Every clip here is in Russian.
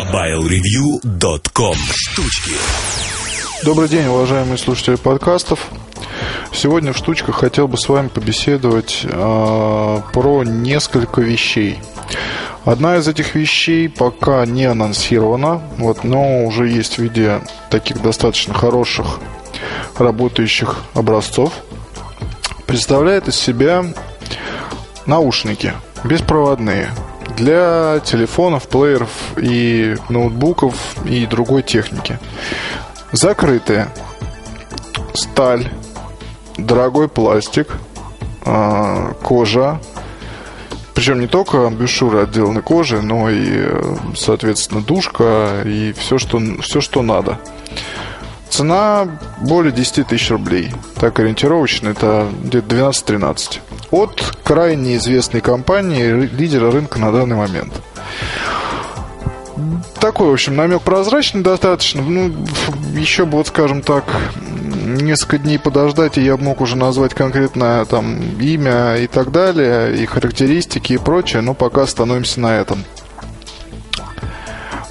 MobileReview.com Штучки Добрый день, уважаемые слушатели подкастов. Сегодня в штучках хотел бы с вами побеседовать э, про несколько вещей. Одна из этих вещей пока не анонсирована, вот, но уже есть в виде таких достаточно хороших работающих образцов. Представляет из себя наушники беспроводные для телефонов, плееров и ноутбуков и другой техники. Закрытые. Сталь, дорогой пластик, а, кожа. Причем не только бюшюры отделаны кожей, но и, соответственно, душка и все, что, все, что надо. Цена более 10 тысяч рублей. Так ориентировочно, это где-то 12-13. От крайне известной компании, лидера рынка на данный момент. Такой, в общем, намек прозрачный достаточно. Ну, еще бы, вот скажем так, несколько дней подождать, и я мог уже назвать конкретное там имя и так далее, и характеристики и прочее, но пока становимся на этом.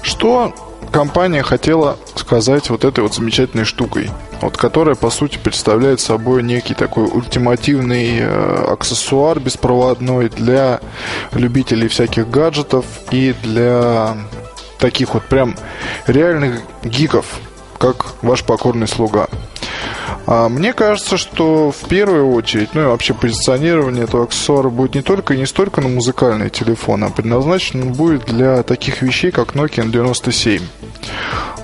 Что компания хотела сказать вот этой вот замечательной штукой, вот которая по сути представляет собой некий такой ультимативный э, аксессуар беспроводной для любителей всяких гаджетов и для таких вот прям реальных гиков, как ваш покорный слуга. А мне кажется, что в первую очередь, ну и вообще позиционирование этого аксессуара будет не только и не столько на музыкальные телефоны, а предназначен будет для таких вещей, как Nokia 97.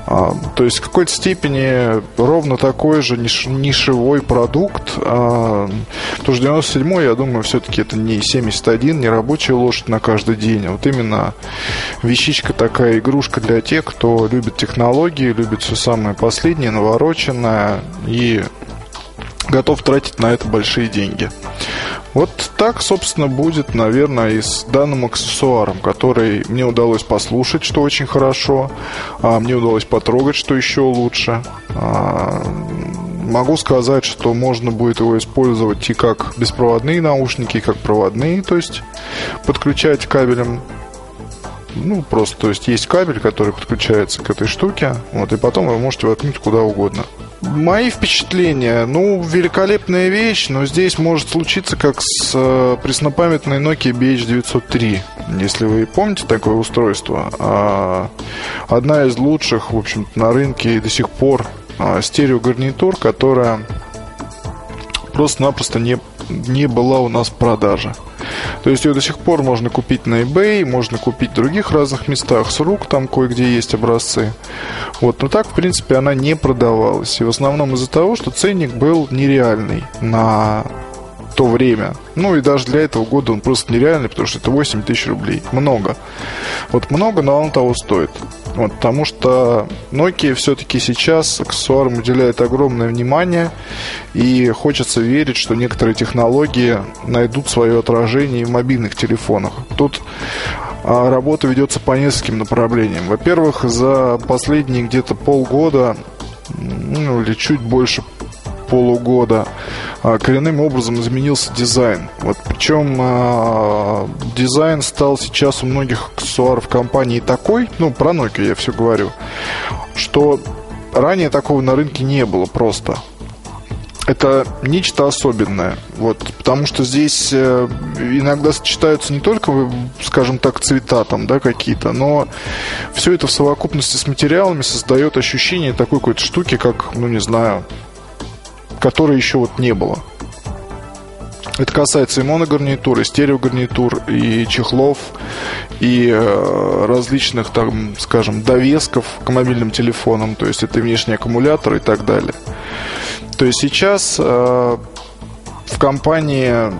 А, то есть в какой-то степени ровно такой же ниш, нишевой продукт. А, потому что 97 я думаю, все-таки это не 71, не рабочая лошадь на каждый день, а вот именно вещичка такая, игрушка для тех, кто любит технологии, любит все самое последнее, навороченное и готов тратить на это большие деньги. Вот так, собственно, будет, наверное, и с данным аксессуаром, который мне удалось послушать, что очень хорошо, а мне удалось потрогать, что еще лучше. А, могу сказать, что можно будет его использовать и как беспроводные наушники, и как проводные, то есть подключать кабелем ну, просто, то есть есть кабель, который подключается к этой штуке, вот, и потом вы можете воткнуть куда угодно. Мои впечатления, ну, великолепная вещь, но здесь может случиться, как с э, преснопамятной Nokia BH903, если вы помните такое устройство. А, одна из лучших, в общем на рынке и до сих пор а, стереогарнитур, которая просто-напросто не, не была у нас в продаже. То есть ее до сих пор можно купить на eBay, можно купить в других разных местах, с рук там кое-где есть образцы. Вот, но так, в принципе, она не продавалась. И в основном из-за того, что ценник был нереальный на то время. Ну и даже для этого года он просто нереальный, потому что это 8 тысяч рублей. Много. Вот много, но он того стоит. Вот, потому что Nokia все-таки сейчас аксессуарам уделяет огромное внимание, и хочется верить, что некоторые технологии найдут свое отражение в мобильных телефонах. Тут а, работа ведется по нескольким направлениям. Во-первых, за последние где-то полгода ну, или чуть больше полугода а, коренным образом изменился дизайн. Вот причем а, дизайн стал сейчас у многих аксессуаров компании такой, ну про Nokia я все говорю, что ранее такого на рынке не было просто это нечто особенное. Вот, потому что здесь э, иногда сочетаются не только, скажем так, цвета там, да, какие-то, но все это в совокупности с материалами создает ощущение такой какой-то штуки, как, ну не знаю, которой еще вот не было. Это касается и моногарнитур, и стереогарнитур, и чехлов, и э, различных, там, скажем, довесков к мобильным телефонам, то есть это внешний аккумулятор и так далее. То есть сейчас э, в компании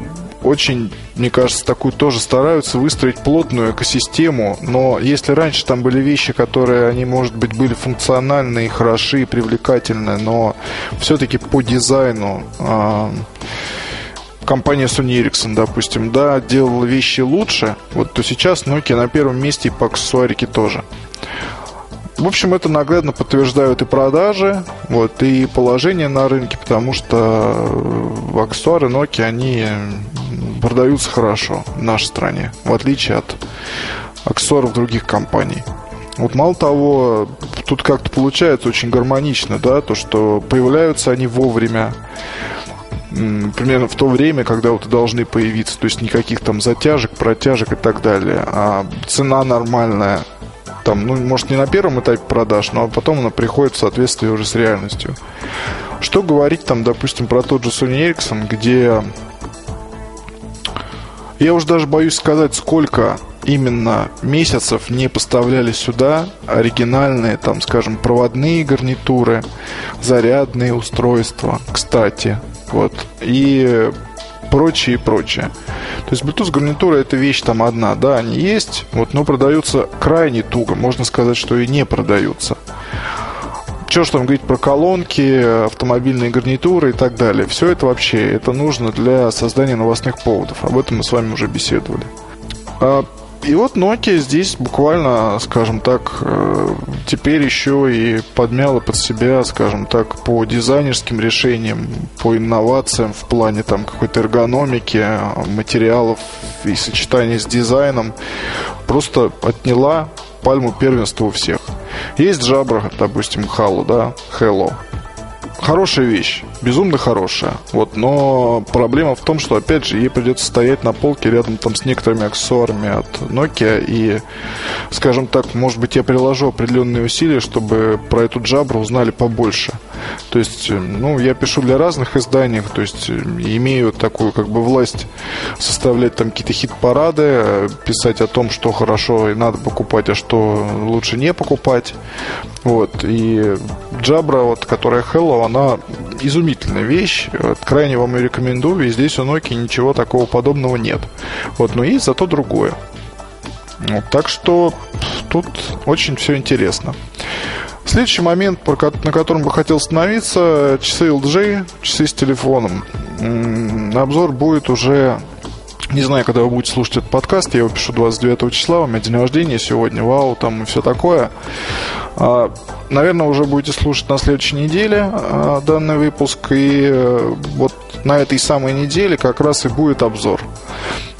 очень, мне кажется, такую тоже стараются выстроить плотную экосистему, но если раньше там были вещи, которые, они, может быть, были функциональные, хороши, привлекательны, но все-таки по дизайну э, компания Sony Ericsson, допустим, да, делала вещи лучше, вот то сейчас Nokia на первом месте и по аксессуарике тоже. В общем, это наглядно подтверждают и продажи, вот, и положение на рынке, потому что аксессуары Nokia, они продаются хорошо в нашей стране, в отличие от аксессуаров других компаний. Вот мало того, тут как-то получается очень гармонично, да, то, что появляются они вовремя, примерно в то время, когда вот должны появиться, то есть никаких там затяжек, протяжек и так далее, а цена нормальная, там, ну, может, не на первом этапе продаж, но потом она приходит в соответствии уже с реальностью. Что говорить там, допустим, про тот же Sony Ericsson, где я уже даже боюсь сказать, сколько именно месяцев не поставляли сюда оригинальные, там, скажем, проводные гарнитуры, зарядные устройства, кстати, вот, и прочее, прочее. То есть Bluetooth гарнитура это вещь там одна, да, они есть, вот, но продаются крайне туго, можно сказать, что и не продаются. Что ж там говорить про колонки, автомобильные гарнитуры и так далее. Все это вообще, это нужно для создания новостных поводов. Об этом мы с вами уже беседовали. А, и вот Nokia здесь буквально, скажем так, э, теперь еще и подмяла под себя, скажем так, по дизайнерским решениям, по инновациям в плане там какой-то эргономики, материалов и сочетания с дизайном. Просто отняла пальму первенства у всех. Есть Jabra, допустим, Halo, да, Hello. Хорошая вещь, безумно хорошая. Вот, но проблема в том, что, опять же, ей придется стоять на полке рядом там с некоторыми аксессуарами от Nokia. И, скажем так, может быть, я приложу определенные усилия, чтобы про эту Jabra узнали побольше. То есть, ну, я пишу для разных изданий, то есть, имею такую, как бы, власть составлять там какие-то хит-парады, писать о том, что хорошо и надо покупать, а что лучше не покупать. Вот, и Jabra, вот, которая Hello, она изумительная вещь. Крайне вам ее рекомендую. И здесь у Nokia ничего такого подобного нет. Вот, но есть зато другое. Вот, так что тут очень все интересно. Следующий момент, на котором бы хотел остановиться, часы LG, часы с телефоном. Обзор будет уже не знаю, когда вы будете слушать этот подкаст, я его пишу 29 числа, у меня день рождения сегодня, вау, там и все такое. А, наверное, уже будете слушать на следующей неделе а, данный выпуск, и э, вот на этой самой неделе как раз и будет обзор.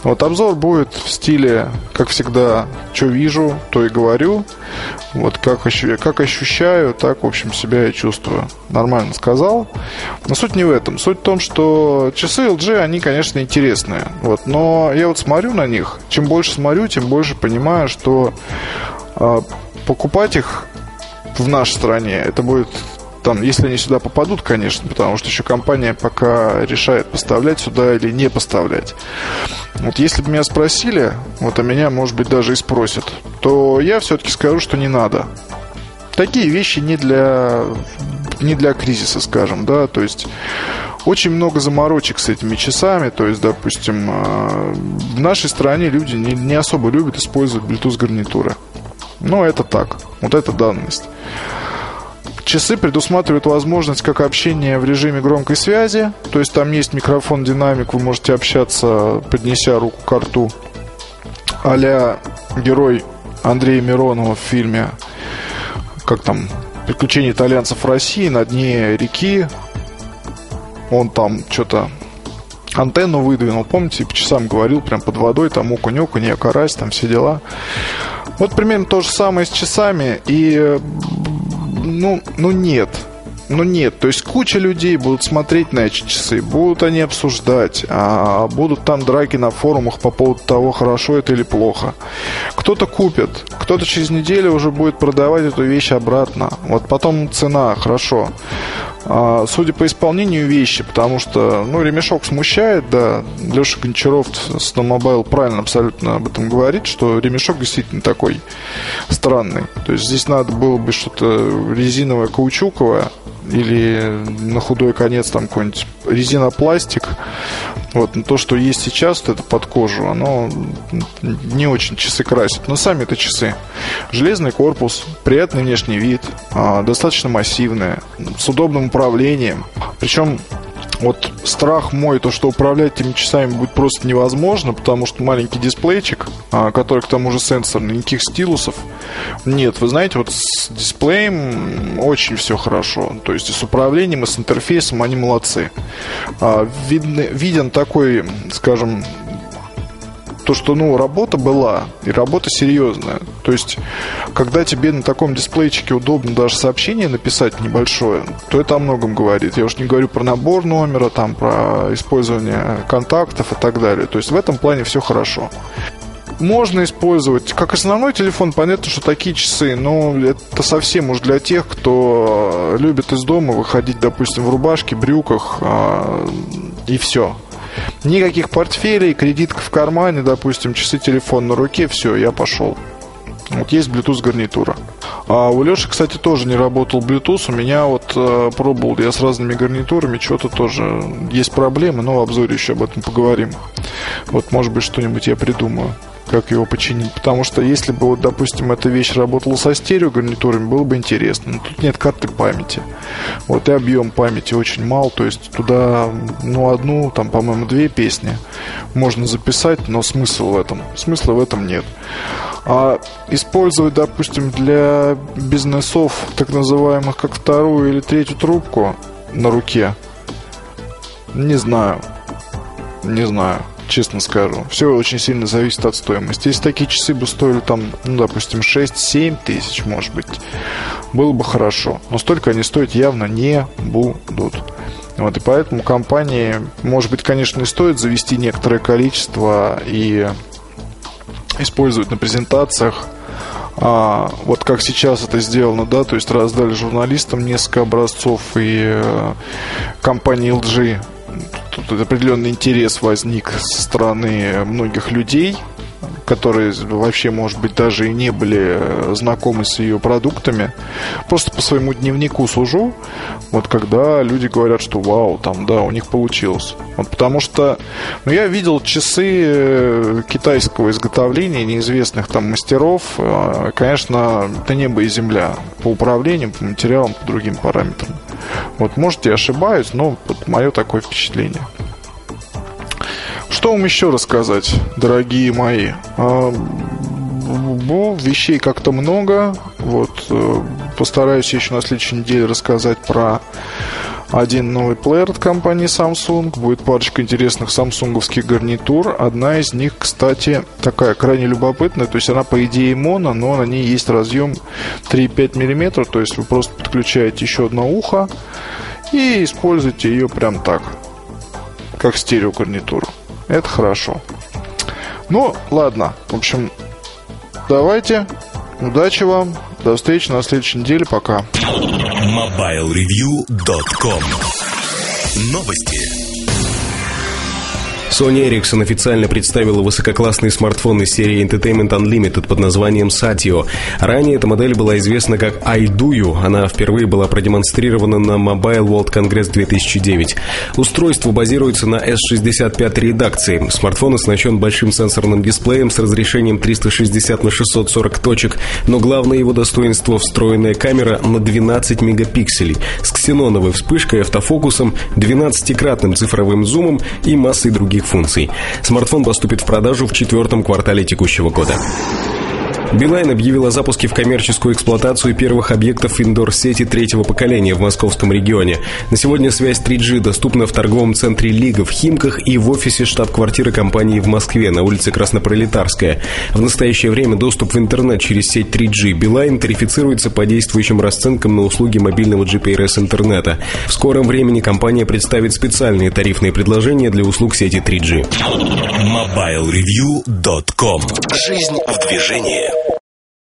Вот обзор будет в стиле, как всегда, что вижу, то и говорю. Вот как, как ощущаю, так, в общем, себя и чувствую. Нормально сказал. Но суть не в этом. Суть в том, что часы LG, они, конечно, интересные. Вот, но я вот смотрю на них. Чем больше смотрю, тем больше понимаю, что э, покупать их в нашей стране это будет там, если они сюда попадут, конечно, потому что еще компания пока решает, поставлять сюда или не поставлять. Вот если бы меня спросили, вот а меня, может быть, даже и спросят, то я все-таки скажу, что не надо. Такие вещи не для, не для кризиса, скажем, да, то есть очень много заморочек с этими часами, то есть, допустим, а, в нашей стране люди не, не особо любят использовать Bluetooth гарнитуры. Но это так, вот это данность. Часы предусматривают возможность как общения в режиме громкой связи, то есть там есть микрофон, динамик, вы можете общаться, поднеся руку к рту, а герой Андрея Миронова в фильме, как там, «Приключения итальянцев в России» на дне реки. Он там что-то антенну выдвинул, помните, по часам говорил, прям под водой, там окунь, не карась, там все дела. Вот примерно то же самое с часами, и ну, ну нет. Ну нет, то есть куча людей будут смотреть на эти часы, будут они обсуждать, а будут там драки на форумах по поводу того, хорошо это или плохо. Кто-то купит, кто-то через неделю уже будет продавать эту вещь обратно. Вот потом цена, хорошо. А, судя по исполнению вещи, потому что, ну, ремешок смущает, да, Леша Гончаров с Mobile правильно абсолютно об этом говорит, что ремешок действительно такой странный. То есть здесь надо было бы что-то резиновое, каучуковое, или на худой конец там какой-нибудь резинопластик. Вот, но то, что есть сейчас, вот это под кожу, оно не очень часы красит. Но сами это часы. Железный корпус, приятный внешний вид, а, достаточно массивные, с удобным управлением. Причем вот страх мой, то, что управлять этими часами будет просто невозможно, потому что маленький дисплейчик, а, который к тому же сенсорный, никаких стилусов нет. Вы знаете, вот с дисплеем очень все хорошо. То есть и с управлением, и с интерфейсом они молодцы. А, виден такой, скажем, то, что, ну, работа была, и работа серьезная. То есть, когда тебе на таком дисплейчике удобно даже сообщение написать небольшое, то это о многом говорит. Я уж не говорю про набор номера, там, про использование контактов и так далее. То есть, в этом плане все хорошо можно использовать. Как основной телефон, понятно, что такие часы, но это совсем уж для тех, кто любит из дома выходить, допустим, в рубашке, брюках а, и все. Никаких портфелей, кредитка в кармане, допустим, часы, телефон на руке, все, я пошел. Вот есть Bluetooth гарнитура. А у Леши, кстати, тоже не работал Bluetooth. У меня вот э, пробовал я с разными гарнитурами, что-то тоже есть проблемы, но в обзоре еще об этом поговорим. Вот, может быть, что-нибудь я придумаю как его починить. Потому что если бы, вот, допустим, эта вещь работала со стерео гарнитурами, было бы интересно. Но тут нет карты памяти. Вот и объем памяти очень мал. То есть туда, ну, одну, там, по-моему, две песни можно записать, но смысл в этом. Смысла в этом нет. А использовать, допустим, для бизнесов так называемых как вторую или третью трубку на руке, не знаю. Не знаю честно скажу. Все очень сильно зависит от стоимости. Если такие часы бы стоили там, ну, допустим, 6-7 тысяч, может быть, было бы хорошо. Но столько они стоить явно не будут. Вот, и поэтому компании, может быть, конечно, и стоит завести некоторое количество и использовать на презентациях, а, вот как сейчас это сделано, да, то есть раздали журналистам несколько образцов, и э, компания LG тут определенный интерес возник со стороны многих людей, которые вообще, может быть, даже и не были знакомы с ее продуктами. Просто по своему дневнику сужу, вот когда люди говорят, что вау, там, да, у них получилось. Вот потому что, ну, я видел часы э, китайского изготовления, неизвестных там мастеров. Э, конечно, это небо и земля по управлению, по материалам, по другим параметрам. Вот, может, я ошибаюсь, но вот мое такое впечатление. Что вам еще рассказать, дорогие мои? А, вещей как-то много. Вот э, постараюсь еще на следующей неделе рассказать про один новый плеер от компании Samsung. Будет парочка интересных самсунговских гарнитур. Одна из них, кстати, такая крайне любопытная. То есть она по идее моно, но на ней есть разъем 3,5 мм. То есть вы просто подключаете еще одно ухо и используете ее прям так, как стереогарнитуру. Это хорошо. Ну, ладно. В общем, давайте. Удачи вам. До встречи на следующей неделе. Пока. MobileReview.com Новости. Sony Ericsson официально представила высококлассный смартфон из серии Entertainment Unlimited под названием Satio. Ранее эта модель была известна как iDuyu. Она впервые была продемонстрирована на Mobile World Congress 2009. Устройство базируется на S65 редакции. Смартфон оснащен большим сенсорным дисплеем с разрешением 360 на 640 точек, но главное его достоинство – встроенная камера на 12 мегапикселей с ксеноновой вспышкой, автофокусом, 12-кратным цифровым зумом и массой других функций. Смартфон поступит в продажу в четвертом квартале текущего года. Билайн объявил о запуске в коммерческую эксплуатацию первых объектов индор-сети третьего поколения в московском регионе. На сегодня связь 3G доступна в торговом центре «Лига» в Химках и в офисе штаб-квартиры компании в Москве на улице Краснопролетарская. В настоящее время доступ в интернет через сеть 3G Билайн тарифицируется по действующим расценкам на услуги мобильного GPRS интернета. В скором времени компания представит специальные тарифные предложения для услуг сети 3G. MobileReview.com Жизнь в движении.